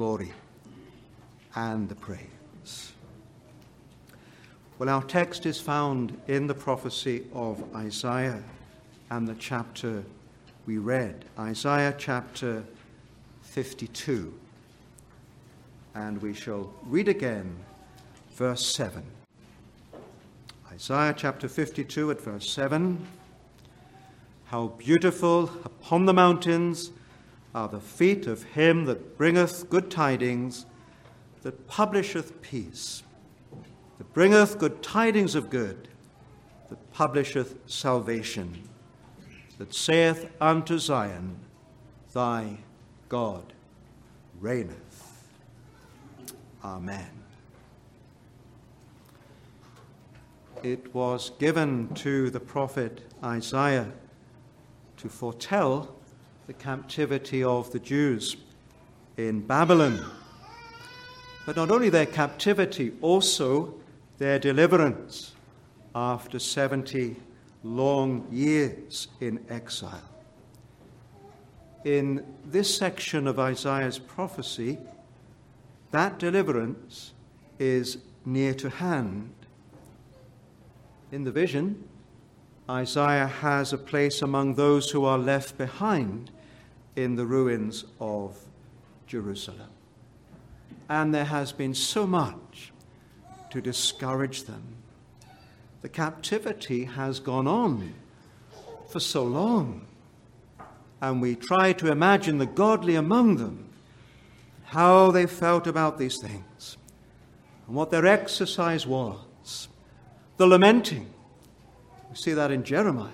glory and the praise. Well, our text is found in the prophecy of Isaiah and the chapter we read, Isaiah chapter 52. And we shall read again verse 7. Isaiah chapter 52 at verse 7. How beautiful upon the mountains are the feet of him that bringeth good tidings, that publisheth peace, that bringeth good tidings of good, that publisheth salvation, that saith unto Zion, Thy God reigneth. Amen. It was given to the prophet Isaiah to foretell the captivity of the Jews in Babylon. But not only their captivity, also their deliverance after 70 long years in exile. In this section of Isaiah's prophecy, that deliverance is near to hand. In the vision, Isaiah has a place among those who are left behind in the ruins of Jerusalem. And there has been so much to discourage them. The captivity has gone on for so long. And we try to imagine the godly among them, how they felt about these things, and what their exercise was. The lamenting, we see that in Jeremiah.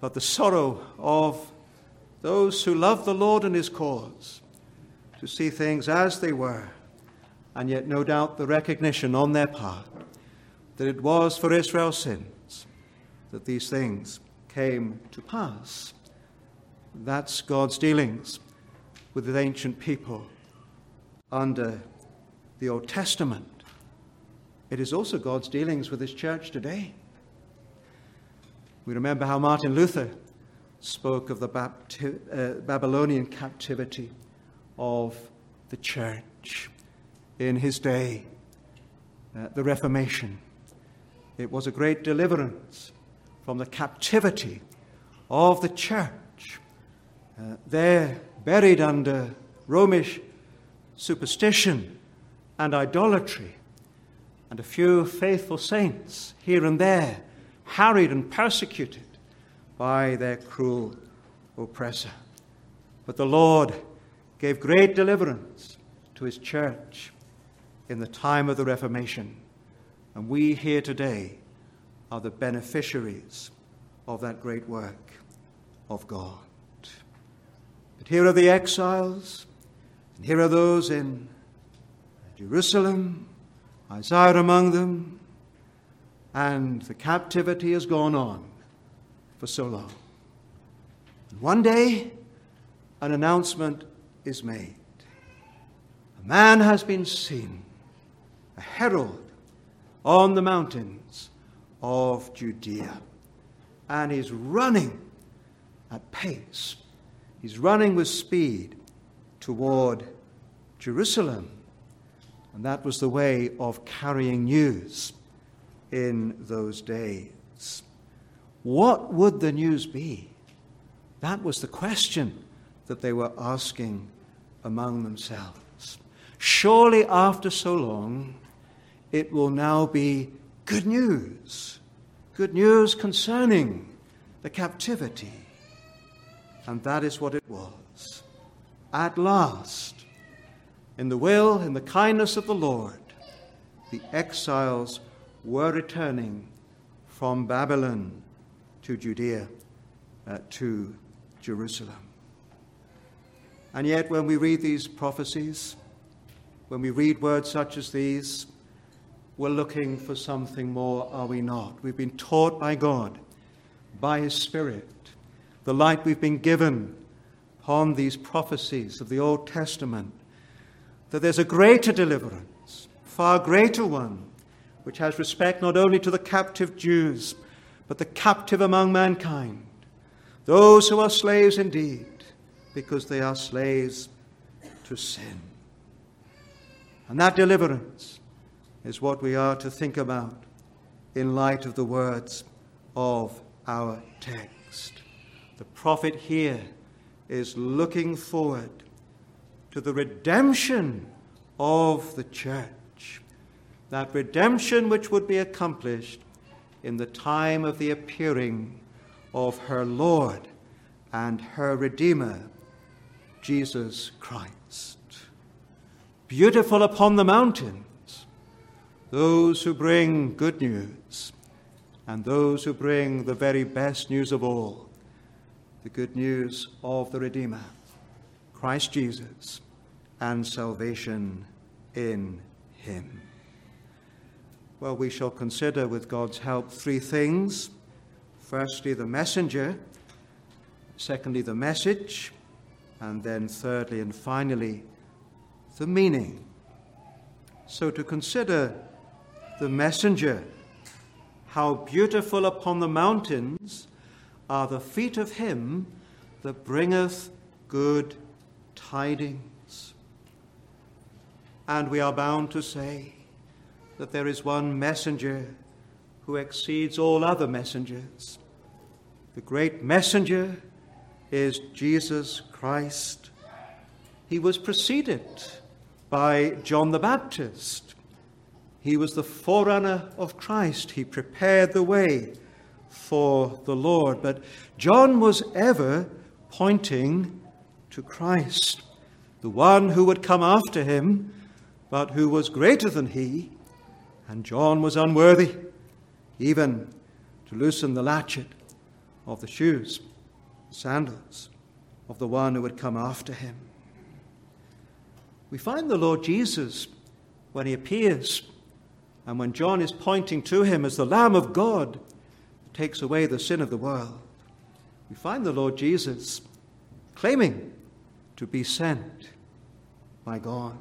But the sorrow of those who love the Lord and his cause to see things as they were, and yet no doubt the recognition on their part that it was for Israel's sins that these things came to pass. That's God's dealings with the ancient people under the Old Testament. It is also God's dealings with his church today. We remember how Martin Luther spoke of the Bapti- uh, Babylonian captivity of the church in his day, uh, the Reformation. It was a great deliverance from the captivity of the church, uh, there buried under Romish superstition and idolatry, and a few faithful saints here and there harried and persecuted by their cruel oppressor. But the Lord gave great deliverance to his church in the time of the Reformation. And we here today are the beneficiaries of that great work of God. But here are the exiles, and here are those in Jerusalem, Isaiah among them, and the captivity has gone on for so long. And one day, an announcement is made. A man has been seen, a herald on the mountains of Judea, and he's running at pace. He's running with speed toward Jerusalem. And that was the way of carrying news in those days. What would the news be? That was the question that they were asking among themselves. Surely, after so long, it will now be good news. Good news concerning the captivity. And that is what it was. At last, in the will, in the kindness of the Lord, the exiles were returning from Babylon to Judea, uh, to Jerusalem. And yet, when we read these prophecies, when we read words such as these, we're looking for something more, are we not? We've been taught by God, by His Spirit, the light we've been given upon these prophecies of the Old Testament, that there's a greater deliverance, far greater one, which has respect not only to the captive Jews, but the captive among mankind, those who are slaves indeed, because they are slaves to sin. And that deliverance is what we are to think about in light of the words of our text. The prophet here is looking forward to the redemption of the church, that redemption which would be accomplished in the time of the appearing of her Lord and her Redeemer, Jesus Christ. Beautiful upon the mountains, those who bring good news, and those who bring the very best news of all, the good news of the Redeemer, Christ Jesus, and salvation in him. Well, we shall consider with God's help three things. Firstly, the messenger. Secondly, the message. And then, thirdly and finally, the meaning. So, to consider the messenger, how beautiful upon the mountains are the feet of him that bringeth good tidings. And we are bound to say, that there is one messenger who exceeds all other messengers. The great messenger is Jesus Christ. He was preceded by John the Baptist. He was the forerunner of Christ. He prepared the way for the Lord. But John was ever pointing to Christ, the one who would come after him, but who was greater than he and John was unworthy even to loosen the latchet of the shoes, sandals of the one who would come after him. We find the Lord Jesus when he appears and when John is pointing to him as the Lamb of God who takes away the sin of the world. We find the Lord Jesus claiming to be sent by God.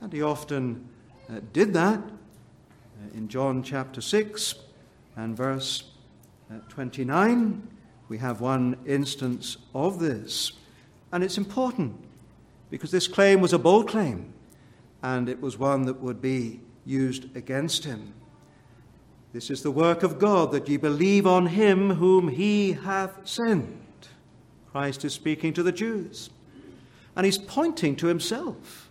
And he often uh, did that uh, in John chapter 6 and verse uh, 29. We have one instance of this. And it's important because this claim was a bold claim and it was one that would be used against him. This is the work of God that ye believe on him whom he hath sent. Christ is speaking to the Jews and he's pointing to himself.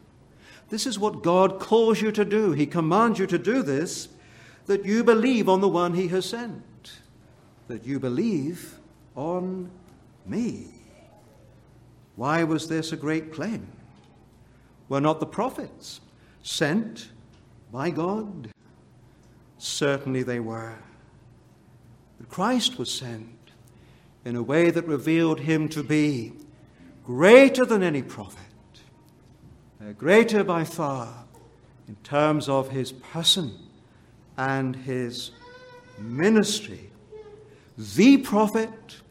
This is what God calls you to do. He commands you to do this, that you believe on the one He has sent, that you believe on me. Why was this a great claim? Were not the prophets sent by God? Certainly they were. But Christ was sent in a way that revealed him to be greater than any prophet Uh, greater by far in terms of his person and his ministry, the prophet,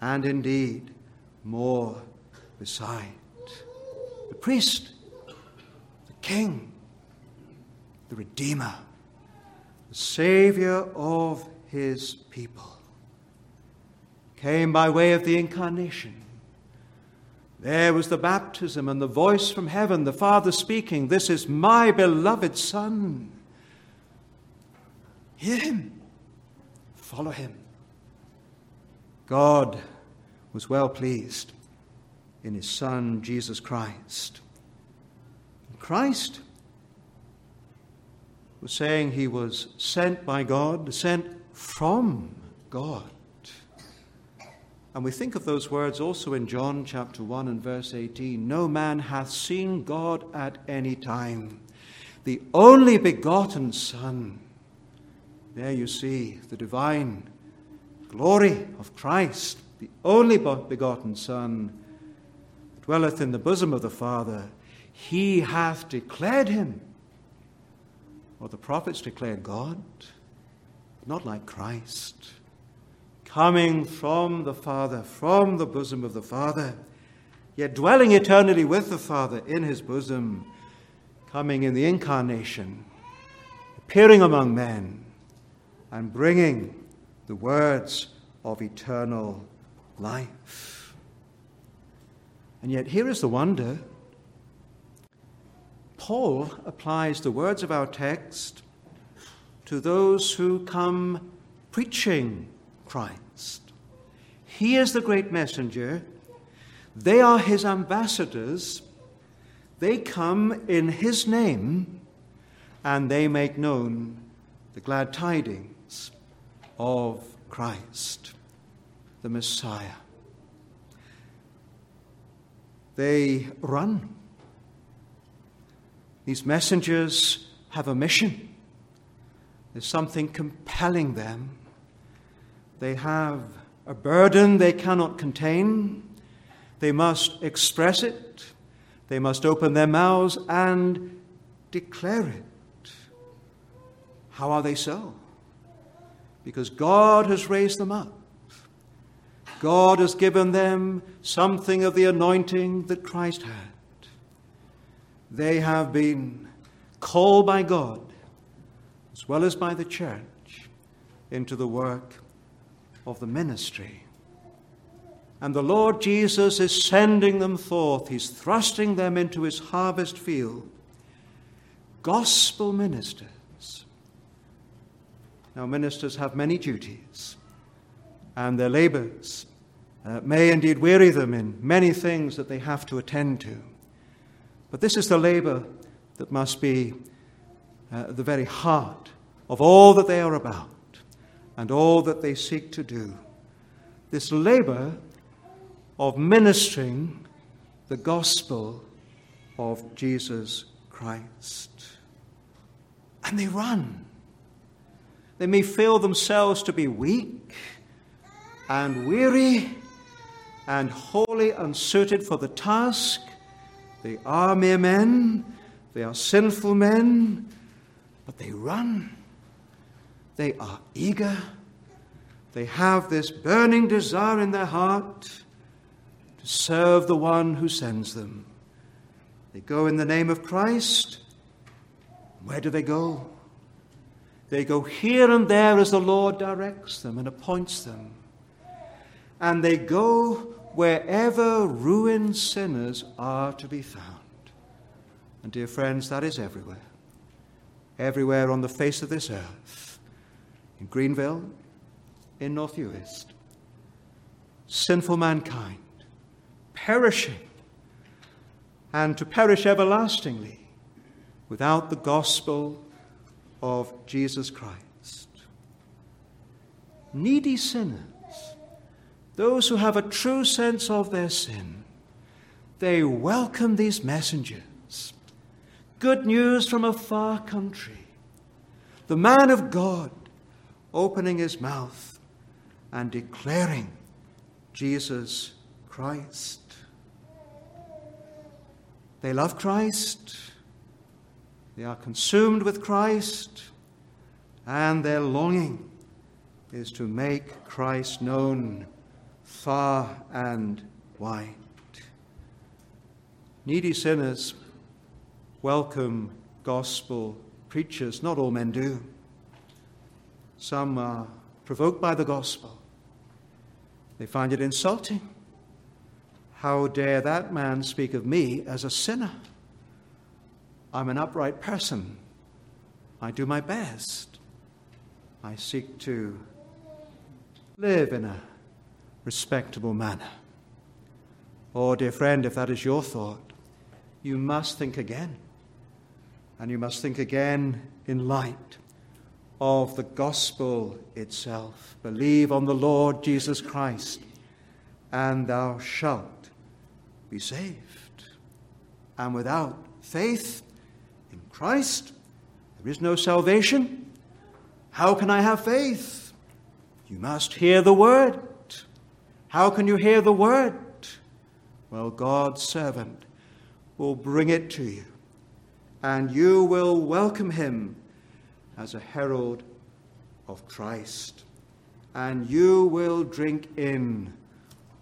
and indeed more beside. The priest, the king, the redeemer, the savior of his people, came by way of the incarnation there was the baptism and the voice from heaven, the Father speaking, This is my beloved Son. Hear him, follow him. God was well pleased in his Son, Jesus Christ. Christ was saying he was sent by God, sent from God. And we think of those words also in John chapter 1 and verse 18 No man hath seen God at any time. The only begotten Son. There you see the divine glory of Christ, the only begotten Son, dwelleth in the bosom of the Father. He hath declared him. Or the prophets declared God, not like Christ coming from the Father, from the bosom of the Father, yet dwelling eternally with the Father in his bosom, coming in the incarnation, appearing among men, and bringing the words of eternal life. And yet, here is the wonder Paul applies the words of our text to those who come preaching Christ. He is the great messenger, they are his ambassadors. They come in his name and they make known the glad tidings of Christ, the Messiah. They run. These messengers have a mission. There's something compelling them. They have a burden they cannot contain. They must express it. They must open their mouths and declare it. How are they so? Because God has raised them up. God has given them something of the anointing that Christ had. They have been called by God, as well as by the church, into the work of the ministry. And the Lord Jesus is sending them forth. He's thrusting them into his harvest field. Gospel ministers. Now, ministers have many duties, and their labors uh, may indeed weary them in many things that they have to attend to. But this is the labor that must be uh, the very heart of all that they are about and all that they seek to do. This labor of ministering the gospel of Jesus Christ. And they run. They may feel themselves to be weak and weary and wholly unsuited for the task. They are mere men, they are sinful men, but they run. They are eager. They have this burning desire in their heart to serve the one who sends them. They go in the name of Christ. Where do they go? They go here and there as the Lord directs them and appoints them. And they go wherever ruined sinners are to be found. And, dear friends, that is everywhere. Everywhere on the face of this earth. In Greenville, in North Uist. Sinful mankind, perishing, and to perish everlastingly without the gospel of Jesus Christ. Needy sinners those who have a true sense of their sin, they welcome these messengers. Good news from a far country. The man of God opening his mouth and declaring Jesus Christ. They love Christ, they are consumed with Christ, and their longing is to make Christ known far and wide. Needy sinners welcome gospel preachers. Not all men do. Some are provoked by the gospel, they find it insulting. How dare that man speak of me as a sinner? I'm an upright person. I do my best. I seek to live in a respectable manner. Oh, dear friend, if that is your thought, you must think again. And you must think again in light of the gospel itself. Believe on the Lord Jesus Christ, and thou shalt be saved. And without faith in Christ, there is no salvation. How can I have faith? You must hear the word. How can you hear the word? Well, God's servant will bring it to you, and you will welcome him as a herald of Christ, and you will drink in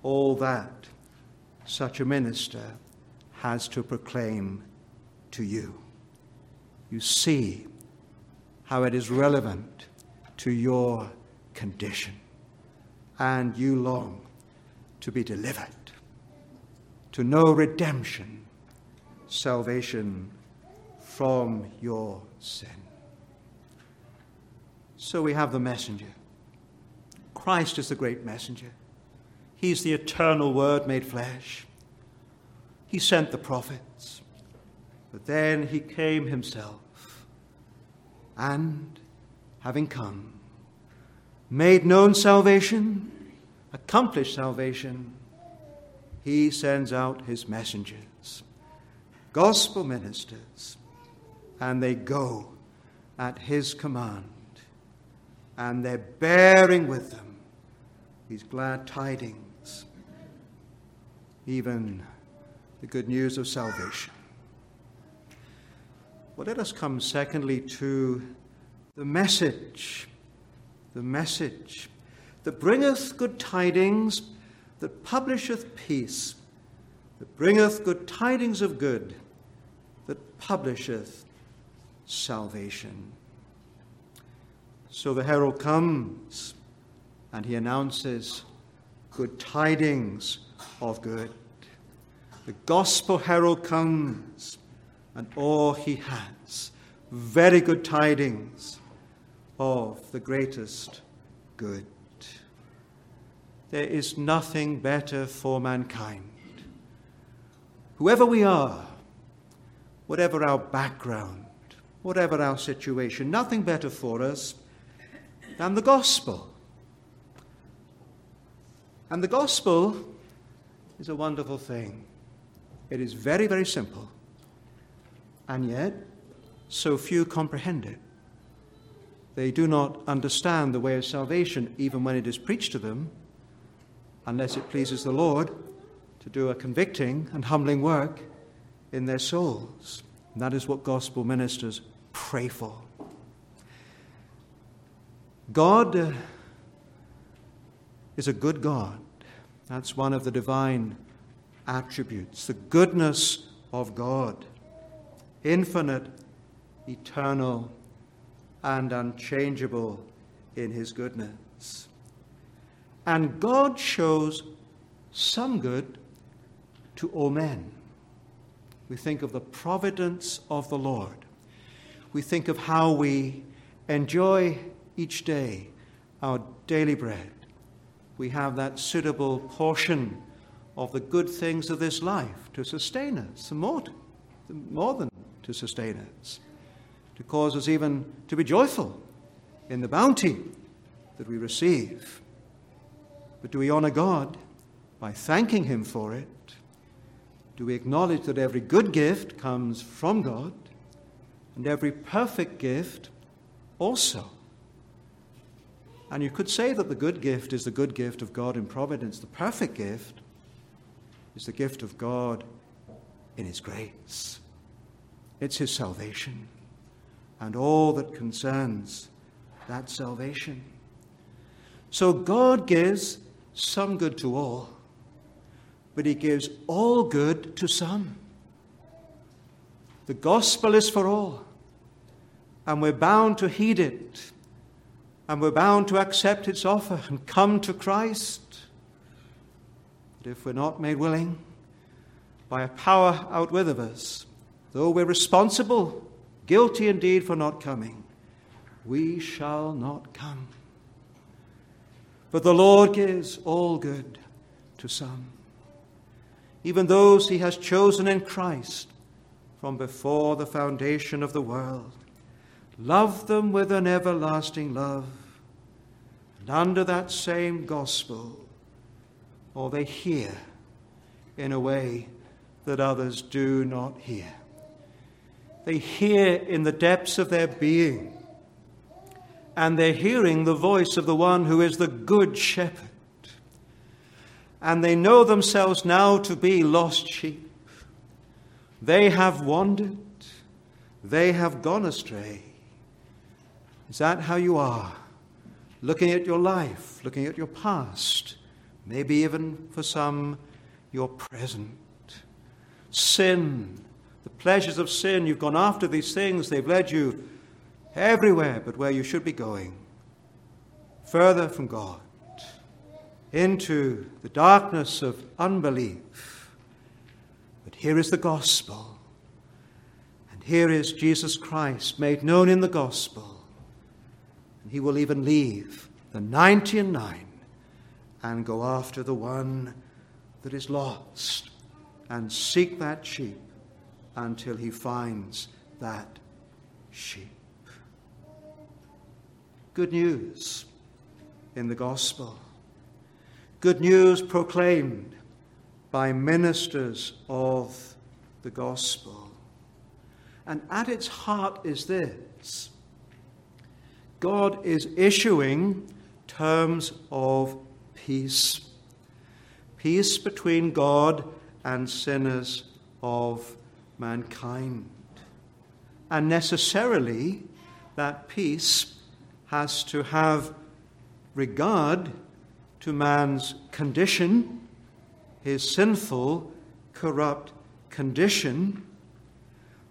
all that such a minister has to proclaim to you. You see how it is relevant to your condition, and you long to be delivered, to know redemption, salvation from your sin. So we have the messenger. Christ is the great messenger. He's the eternal Word made flesh. He sent the prophets, but then he came himself. And having come, made known salvation, accomplished salvation, he sends out his messengers, gospel ministers, and they go at his command, and they're bearing with them these glad tidings, even the good news of salvation. Well, let us come secondly to the message, the message that bringeth good tidings, that publisheth peace, that bringeth good tidings of good, that publisheth salvation. So the herald comes and he announces good tidings of good. The gospel herald comes, and all he has, very good tidings of the greatest good. There is nothing better for mankind. Whoever we are, whatever our background, whatever our situation, nothing better for us than the gospel. And the gospel is a wonderful thing. It is very, very simple. And yet, so few comprehend it. They do not understand the way of salvation, even when it is preached to them, unless it pleases the Lord to do a convicting and humbling work in their souls. And that is what gospel ministers pray for. God uh, is a good God. That's one of the divine attributes, the goodness of God, infinite, eternal, and unchangeable in his goodness. And God shows some good to all men. We think of the providence of the Lord. We think of how we enjoy each day our daily bread. We have that suitable portion of the good things of this life to sustain us, more, more than to sustain us, to cause us even to be joyful in the bounty that we receive. But do we honor God by thanking Him for it? Do we acknowledge that every good gift comes from God and every perfect gift also? And you could say that the good gift is the good gift of God in providence. The perfect gift is the gift of God in His grace. It's His salvation and all that concerns that salvation. So God gives some good to all, but He gives all good to some. The gospel is for all, and we're bound to heed it, and we're bound to accept its offer and come to Christ. But if we're not made willing by a power outwith of us, though we're responsible, guilty indeed for not coming, we shall not come. But the Lord gives all good to some, even those he has chosen in Christ from before the foundation of the world. Love them with an everlasting love, and under that same gospel, or they hear in a way that others do not hear. They hear in the depths of their being and they're hearing the voice of the one who is the good shepherd. And they know themselves now to be lost sheep. They have wandered, they have gone astray. Is that how you are? Looking at your life, looking at your past, maybe even for some, your present. Sin, the pleasures of sin, you've gone after these things, they've led you everywhere but where you should be going, further from God, into the darkness of unbelief. But here is the gospel, and here is Jesus Christ made known in the gospel. He will even leave the ninety and nine and go after the one that is lost and seek that sheep until he finds that sheep. Good news in the gospel. Good news proclaimed by ministers of the gospel. And at its heart is this God is issuing terms of peace. Peace between God and sinners of mankind. And necessarily, that peace has to have regard to man's condition, his sinful, corrupt condition,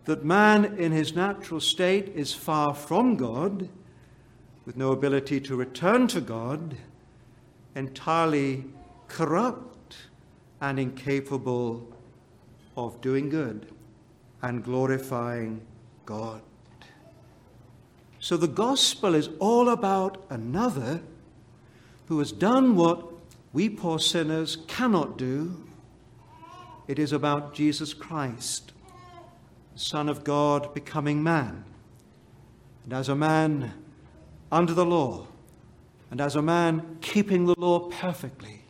that man in his natural state is far from God, with no ability to return to God, entirely corrupt and incapable of doing good and glorifying God. So the gospel is all about another who has done what we poor sinners cannot do. It is about Jesus Christ, Son of God, becoming man. And as a man under the law, and as a man keeping the law perfectly.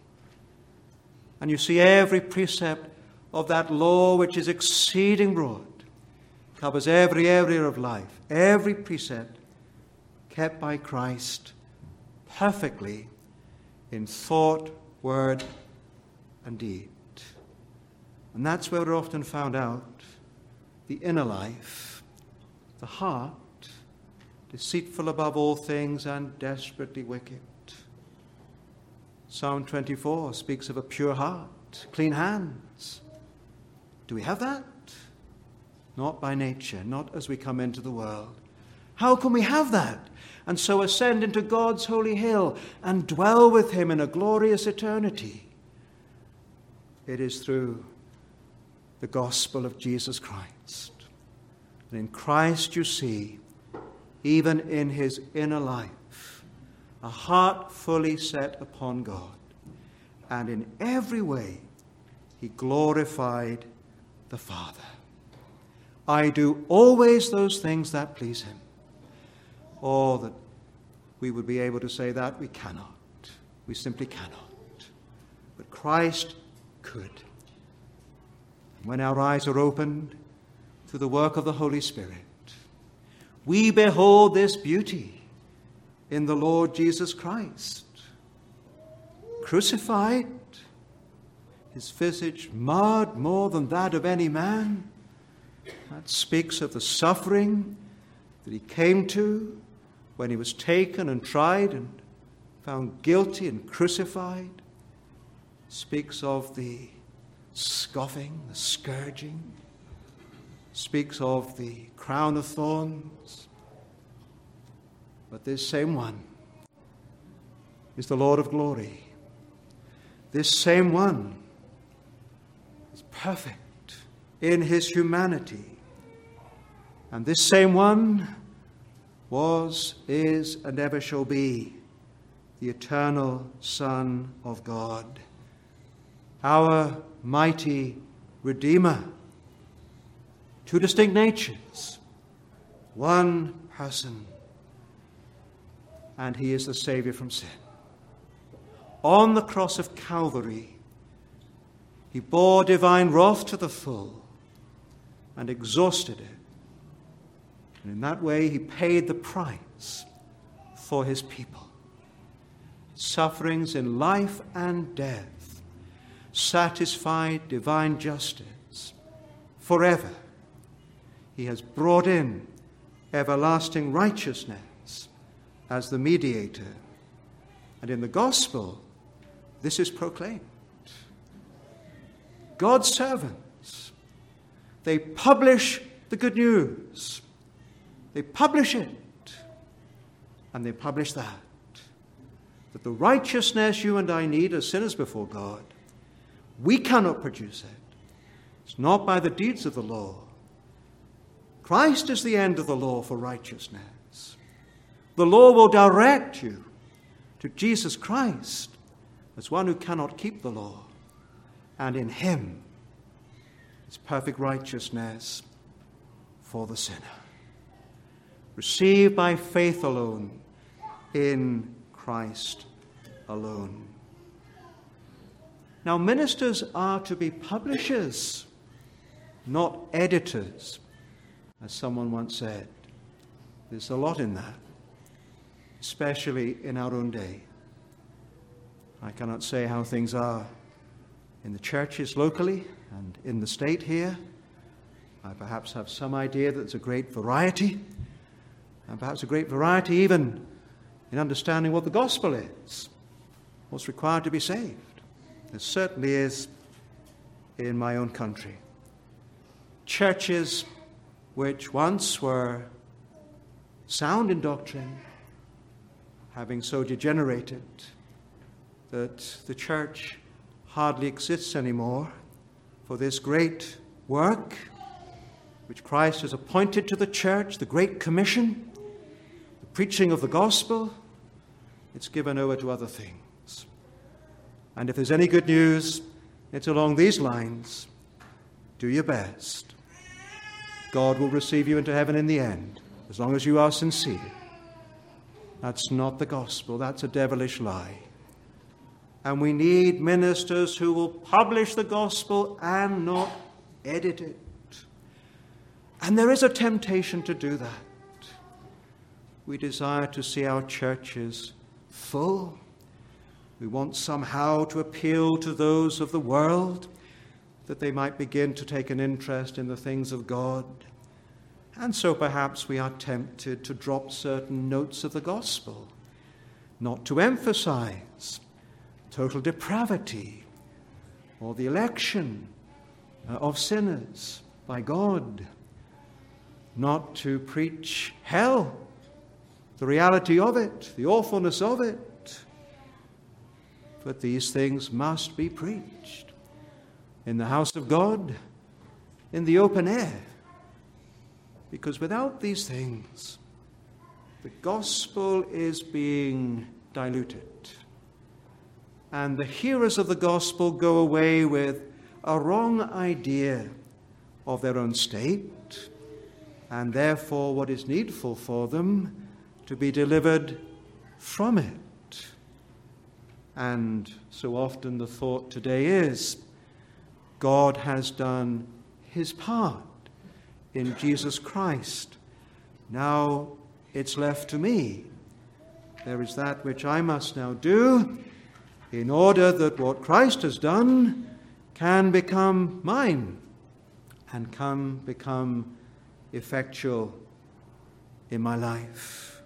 And you see every precept of that law, which is exceeding broad, covers every area of life, every precept kept by Christ perfectly in thought, word, and deed. And that's where we're often found out the inner life, the heart, deceitful above all things and desperately wicked. Psalm 24 speaks of a pure heart, clean hands. Do we have that? Not by nature, not as we come into the world. How can we have that? And so ascend into God's holy hill and dwell with Him in a glorious eternity. It is through the gospel of Jesus Christ. And in Christ you see, even in his inner life, a heart fully set upon God. And in every way, he glorified the Father. I do always those things that please him. Or that we would be able to say that we cannot. We simply cannot. But Christ could. when our eyes are opened through the work of the Holy Spirit, we behold this beauty in the Lord Jesus Christ. Crucified, his visage marred more than that of any man. That speaks of the suffering that he came to when he was taken and tried and found guilty and crucified. Speaks of the scoffing, the scourging, speaks of the crown of thorns. But this same one is the Lord of glory. This same one is perfect in his humanity. And this same one was, is, and ever shall be the eternal Son of God, our mighty Redeemer Two distinct natures, one person, and he is the Savior from sin. On the cross of Calvary, he bore divine wrath to the full and exhausted it. And in that way, he paid the price for his people. Sufferings in life and death, satisfied divine justice forever he has brought in everlasting righteousness as the mediator. And in the gospel, this is proclaimed. God's servants, they publish the good news. They publish it. And they publish that. That the righteousness you and I need as sinners before God, we cannot produce it. It's not by the deeds of the law, Christ is the end of the law for righteousness. The law will direct you to Jesus Christ as one who cannot keep the law, and in him is perfect righteousness for the sinner. Received by faith alone in Christ alone. Now, ministers are to be publishers, not editors, as someone once said. There's a lot in that, especially in our own day. I cannot say how things are in the churches locally and in the state here. I perhaps have some idea that there's a great variety, and perhaps a great variety even in understanding what the gospel is, what's required to be saved. There certainly is in my own country. Churches which once were sound in doctrine, having so degenerated that the church hardly exists anymore for this great work which Christ has appointed to the church, the Great Commission, the preaching of the gospel, it's given over to other things. And if there's any good news, it's along these lines do your best. God will receive you into heaven in the end, as long as you are sincere. That's not the gospel, that's a devilish lie. And we need ministers who will publish the gospel and not edit it. And there is a temptation to do that. We desire to see our churches full. We want somehow to appeal to those of the world that they might begin to take an interest in the things of God. And so perhaps we are tempted to drop certain notes of the gospel, not to emphasize total depravity or the election uh, of sinners by God, not to preach hell the reality of it, the awfulness of it. But these things must be preached in the house of God, in the open air. Because without these things, the gospel is being diluted. And the hearers of the gospel go away with a wrong idea of their own state, and therefore what is needful for them to be delivered from it. And so often the thought today is God has done his part in Jesus Christ. Now it's left to me. There is that which I must now do in order that what Christ has done can become mine and can become effectual in my life.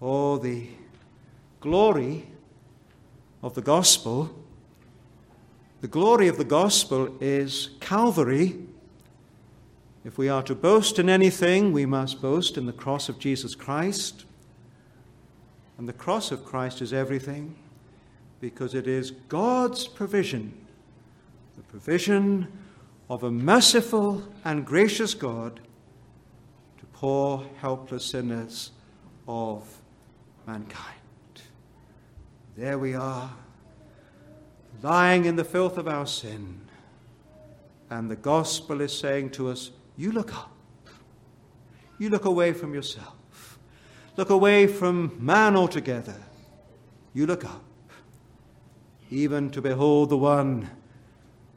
Oh, the glory of the gospel. The glory of the gospel is Calvary. If we are to boast in anything, we must boast in the cross of Jesus Christ. And the cross of Christ is everything because it is God's provision, the provision of a merciful and gracious God to poor, helpless sinners of mankind. There we are, lying in the filth of our sin. And the gospel is saying to us, You look up. You look away from yourself. Look away from man altogether. You look up, even to behold the one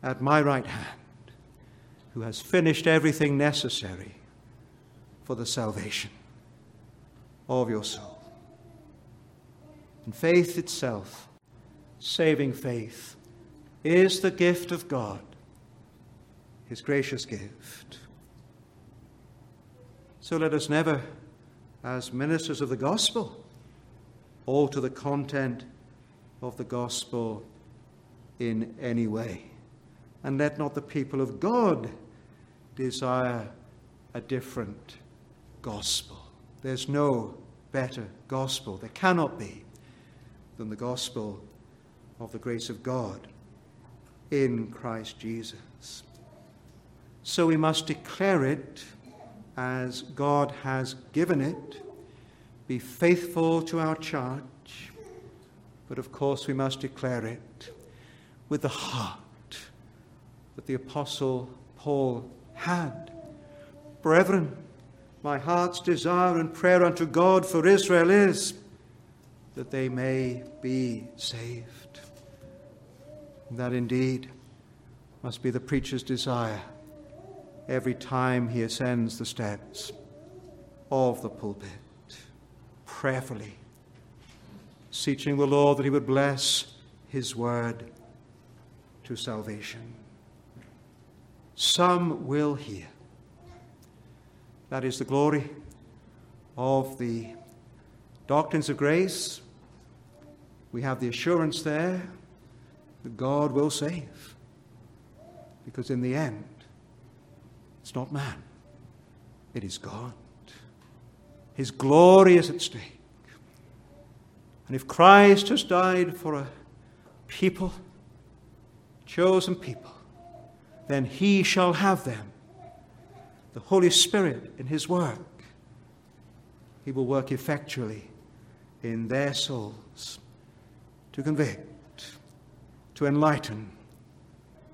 at my right hand who has finished everything necessary for the salvation of your soul. And faith itself, saving faith, is the gift of God, His gracious gift. So let us never, as ministers of the gospel, alter the content of the gospel in any way. And let not the people of God desire a different gospel. There's no better gospel. There cannot be than the gospel of the grace of God in Christ Jesus. So we must declare it as God has given it, be faithful to our charge, but of course we must declare it with the heart that the Apostle Paul had. Brethren, my heart's desire and prayer unto God for Israel is that they may be saved. That indeed must be the preacher's desire every time he ascends the steps of the pulpit, prayerfully, seeking the Lord that he would bless his word to salvation. Some will hear. That is the glory of the doctrines of grace. We have the assurance there that God will save. Because in the end, it's not man, it is God. His glory is at stake. And if Christ has died for a people, chosen people, then he shall have them. The Holy Spirit in his work. He will work effectually in their souls to convict, to enlighten,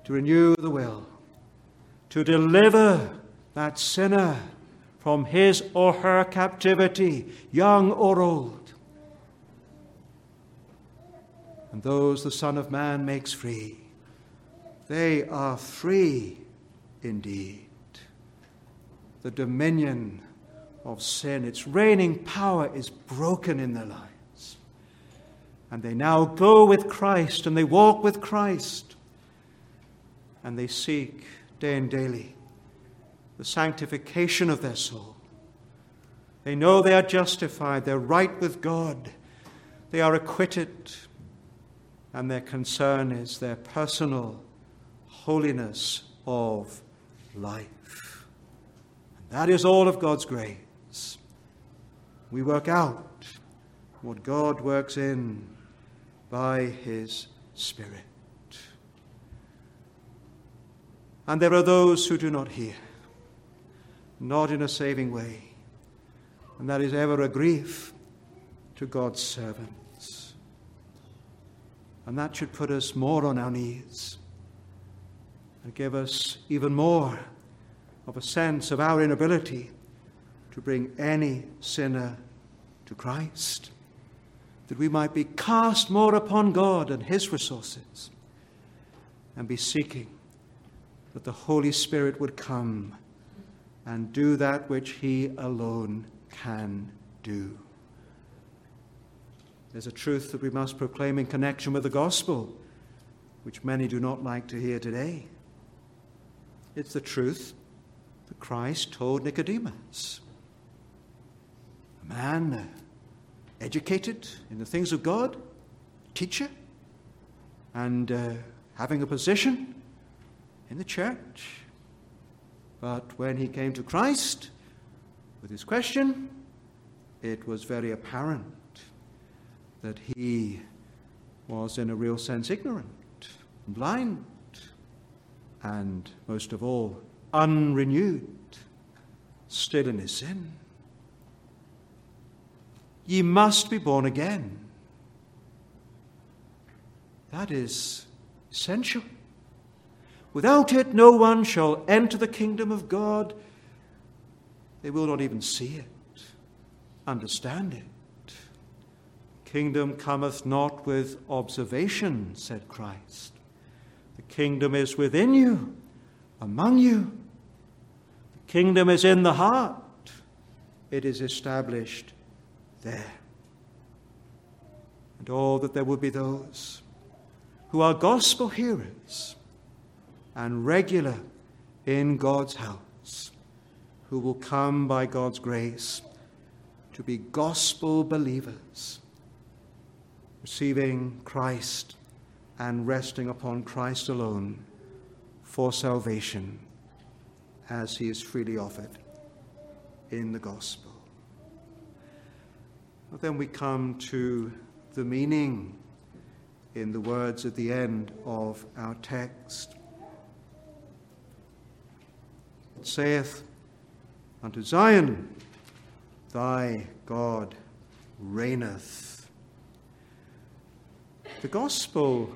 to renew the will, to deliver that sinner from his or her captivity, young or old. And those the Son of Man makes free, they are free indeed. The dominion of sin, its reigning power, is broken in their lives. And they now go with Christ and they walk with Christ and they seek day and daily the sanctification of their soul. They know they are justified, they're right with God, they are acquitted, and their concern is their personal holiness of life. And that is all of God's grace. We work out what God works in by His Spirit. And there are those who do not hear, not in a saving way. And that is ever a grief to God's servants. And that should put us more on our knees and give us even more of a sense of our inability to bring any sinner to Christ, that we might be cast more upon God and His resources and be seeking that the Holy Spirit would come and do that which He alone can do. There's a truth that we must proclaim in connection with the gospel, which many do not like to hear today. It's the truth that Christ told Nicodemus. A man educated in the things of God, teacher, and uh, having a position in the church. But when he came to Christ with his question, it was very apparent that he was, in a real sense, ignorant, blind, and most of all, unrenewed, still in his sin. Ye must be born again. That is essential. Without it, no one shall enter the kingdom of God. They will not even see it, understand it. Kingdom cometh not with observation, said Christ. The kingdom is within you, among you. The kingdom is in the heart, it is established there. And oh, that there would be those who are gospel hearers and regular in God's house, who will come by God's grace to be gospel believers, receiving Christ and resting upon Christ alone for salvation as he is freely offered in the gospel. But then we come to the meaning in the words at the end of our text. It saith, unto Zion, Thy God reigneth. The gospel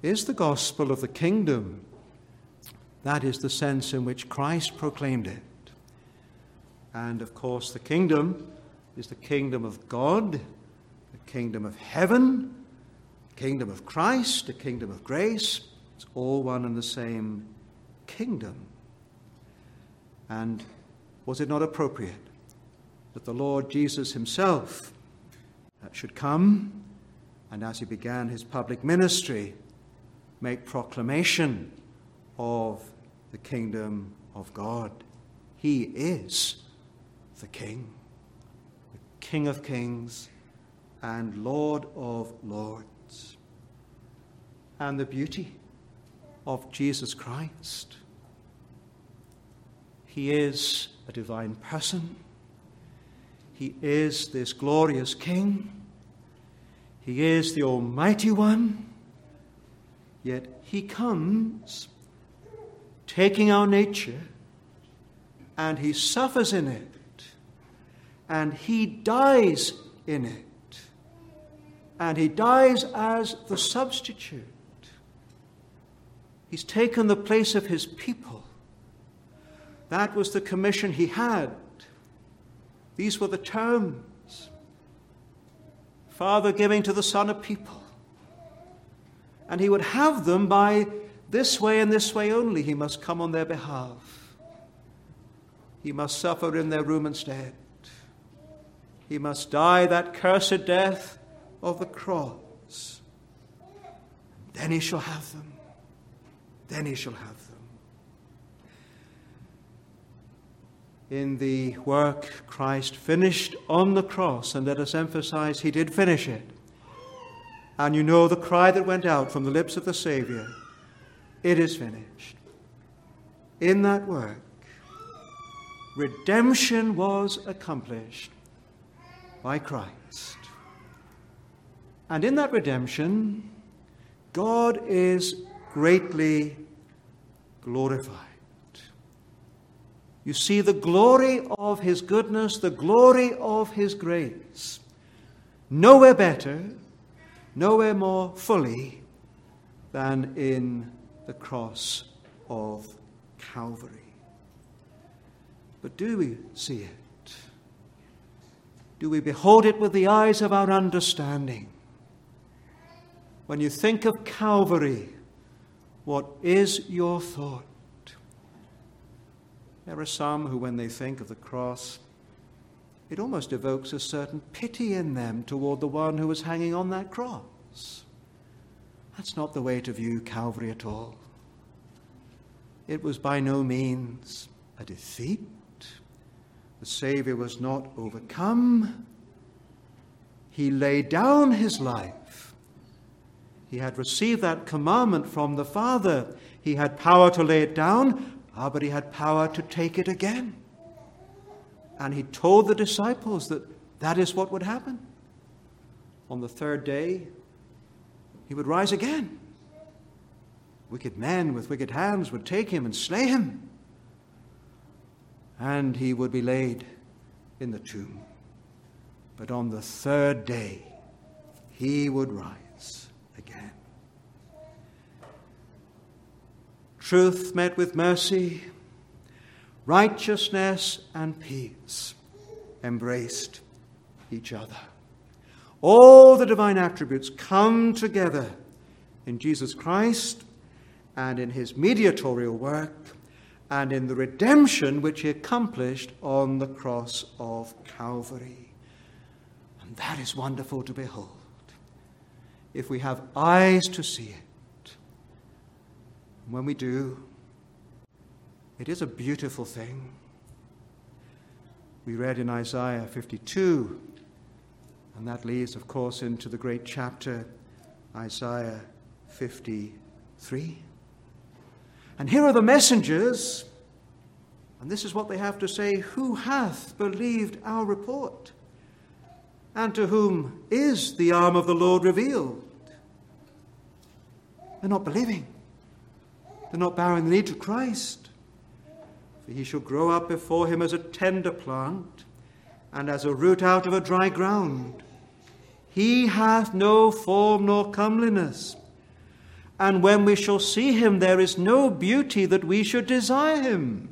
is the gospel of the kingdom. That is the sense in which Christ proclaimed it. And of course, the kingdom is the kingdom of God, the kingdom of heaven, the kingdom of Christ, the kingdom of grace. It's all one and the same kingdom. And was it not appropriate that the Lord Jesus himself uh, should come and as he began his public ministry, make proclamation of the kingdom of God? He is the King, King of kings and Lord of lords. And the beauty of Jesus Christ. He is a divine person. He is this glorious King. He is the Almighty One. Yet He comes taking our nature and He suffers in it and He dies in it. And He dies as the substitute. He's taken the place of His people. That was the commission He had these were the terms Father giving to the Son a people. And he would have them by this way and this way only. He must come on their behalf. He must suffer in their room instead. He must die that cursed death of the cross. Then he shall have them. Then he shall have them. in the work Christ finished on the cross, and let us emphasize he did finish it. And you know the cry that went out from the lips of the Savior it is finished. In that work, redemption was accomplished by Christ. And in that redemption, God is greatly glorified. You see the glory of His goodness, the glory of His grace. Nowhere better, nowhere more fully than in the cross of Calvary. But do we see it? Do we behold it with the eyes of our understanding? When you think of Calvary, what is your thought? There are some who, when they think of the cross, it almost evokes a certain pity in them toward the one who was hanging on that cross. That's not the way to view Calvary at all. It was by no means a defeat. The Savior was not overcome. He laid down his life. He had received that commandment from the Father. He had power to lay it down, Ah, but he had power to take it again. And he told the disciples that that is what would happen. On the third day, he would rise again. Wicked men with wicked hands would take him and slay him. And he would be laid in the tomb. But on the third day, he would rise again. truth met with mercy, righteousness and peace embraced each other. All the divine attributes come together in Jesus Christ and in his mediatorial work and in the redemption which he accomplished on the cross of Calvary. And that is wonderful to behold. If we have eyes to see it, when we do, it is a beautiful thing. We read in Isaiah 52, and that leads, of course, into the great chapter, Isaiah 53. And here are the messengers, and this is what they have to say Who hath believed our report? And to whom is the arm of the Lord revealed? They're not believing. They're not bowing the knee to Christ. For he shall grow up before him as a tender plant, and as a root out of a dry ground. He hath no form nor comeliness. And when we shall see him, there is no beauty that we should desire him.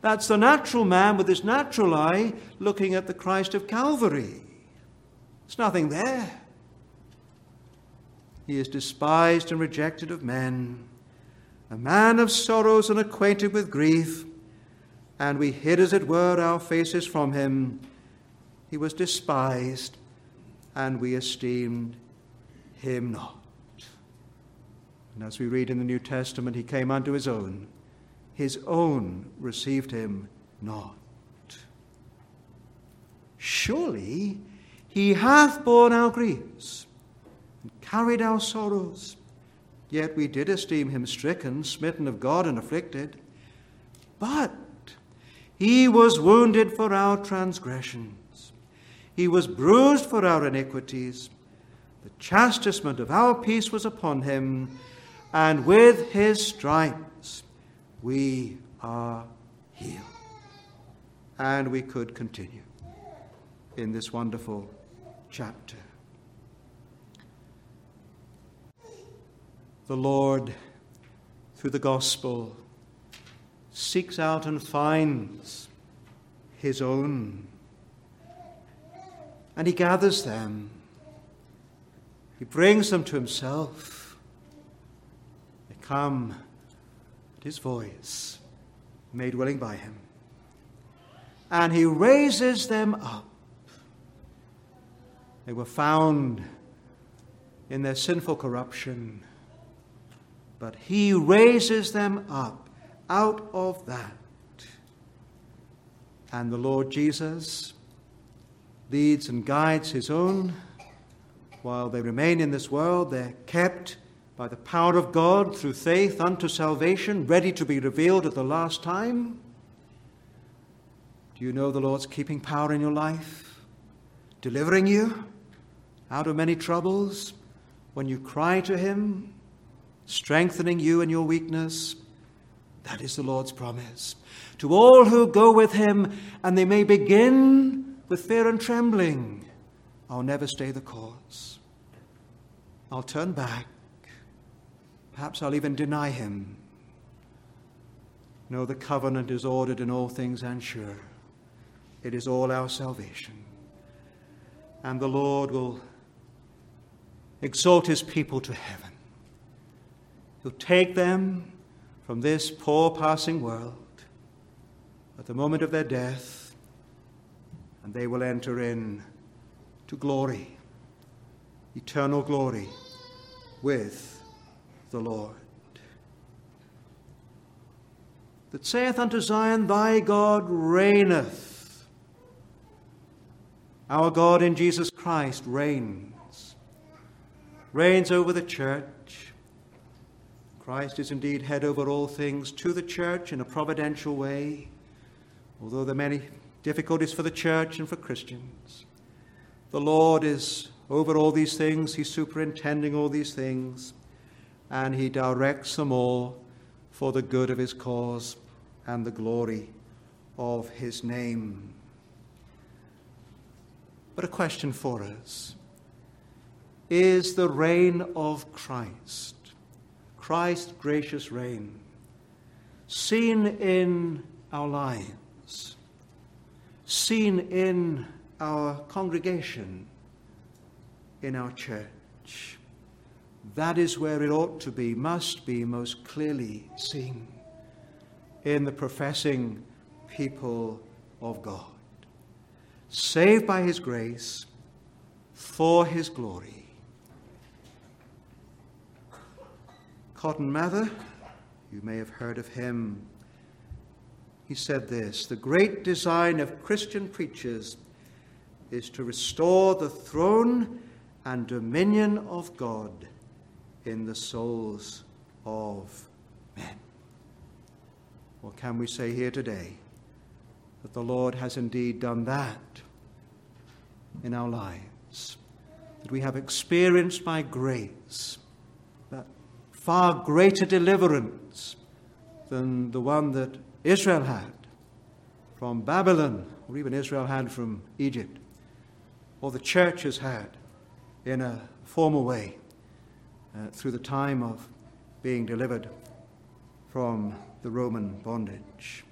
That's the natural man with his natural eye looking at the Christ of Calvary. There's nothing there. He is despised and rejected of men, a man of sorrows and acquainted with grief, and we hid, as it were, our faces from him. He was despised, and we esteemed him not. And as we read in the New Testament, he came unto his own. His own received him not. Surely he hath borne our griefs and carried our sorrows. Yet we did esteem him stricken, smitten of God, and afflicted. But he was wounded for our transgressions, he was bruised for our iniquities. The chastisement of our peace was upon him, and with his stripes we are healed. And we could continue in this wonderful chapter. The Lord, through the gospel, seeks out and finds his own, and he gathers them. He brings them to himself. Come at his voice, made willing by him, and he raises them up they were found in their sinful corruption, but He raises them up out of that. And the Lord Jesus leads and guides His own. While they remain in this world, they're kept by the power of God through faith unto salvation, ready to be revealed at the last time. Do you know the Lord's keeping power in your life? Delivering you? out of many troubles, when you cry to Him, strengthening you in your weakness, that is the Lord's promise. To all who go with Him, and they may begin with fear and trembling, I'll never stay the course. I'll turn back. Perhaps I'll even deny Him. No, the covenant is ordered in all things and sure. It is all our salvation. And the Lord will exalt his people to heaven. He'll take them from this poor passing world at the moment of their death, and they will enter in to glory, eternal glory with the Lord. That saith unto Zion, Thy God reigneth. Our God in Jesus Christ reigns reigns over the church. Christ is indeed head over all things to the church in a providential way, although there are many difficulties for the church and for Christians. The Lord is over all these things, He's superintending all these things, and He directs them all for the good of His cause and the glory of His name. But a question for us is the reign of Christ, Christ's gracious reign, seen in our lives, seen in our congregation, in our church. That is where it ought to be, must be most clearly seen in the professing people of God. Saved by His grace for His glory Cotton Mather, you may have heard of him. He said this The great design of Christian preachers is to restore the throne and dominion of God in the souls of men. What can we say here today? That the Lord has indeed done that in our lives, that we have experienced by grace that far greater deliverance than the one that Israel had from Babylon, or even Israel had from Egypt, or the church has had in a formal way uh, through the time of being delivered from the Roman bondage.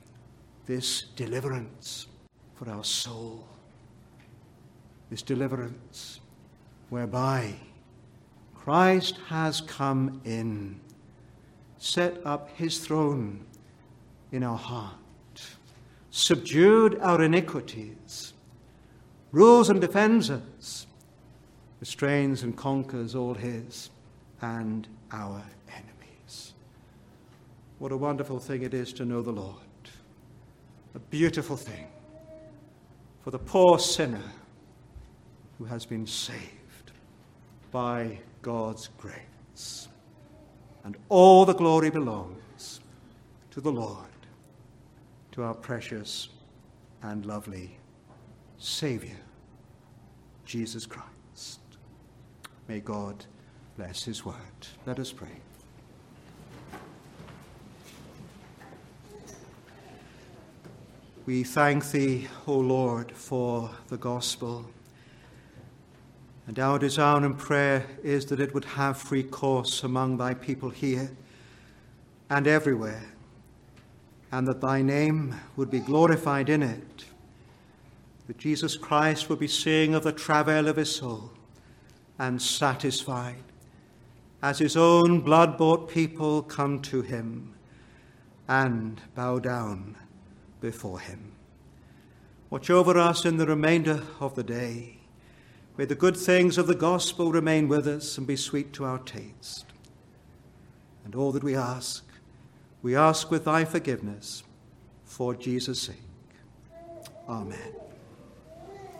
This deliverance for our soul, this deliverance whereby Christ has come in, set up his throne in our heart, subdued our iniquities, rules and defends us, restrains and conquers all his and our enemies. What a wonderful thing it is to know the Lord. A beautiful thing for the poor sinner who has been saved by God's grace. And all the glory belongs to the Lord, to our precious and lovely Saviour, Jesus Christ. May God bless his word. Let us pray. We thank thee, O Lord, for the gospel. And our desire and prayer is that it would have free course among thy people here and everywhere, and that thy name would be glorified in it, that Jesus Christ would be seeing of the travail of his soul and satisfied as his own blood bought people come to him and bow down before him. Watch over us in the remainder of the day. May the good things of the gospel remain with us and be sweet to our taste. And all that we ask, we ask with thy forgiveness for Jesus' sake. Amen.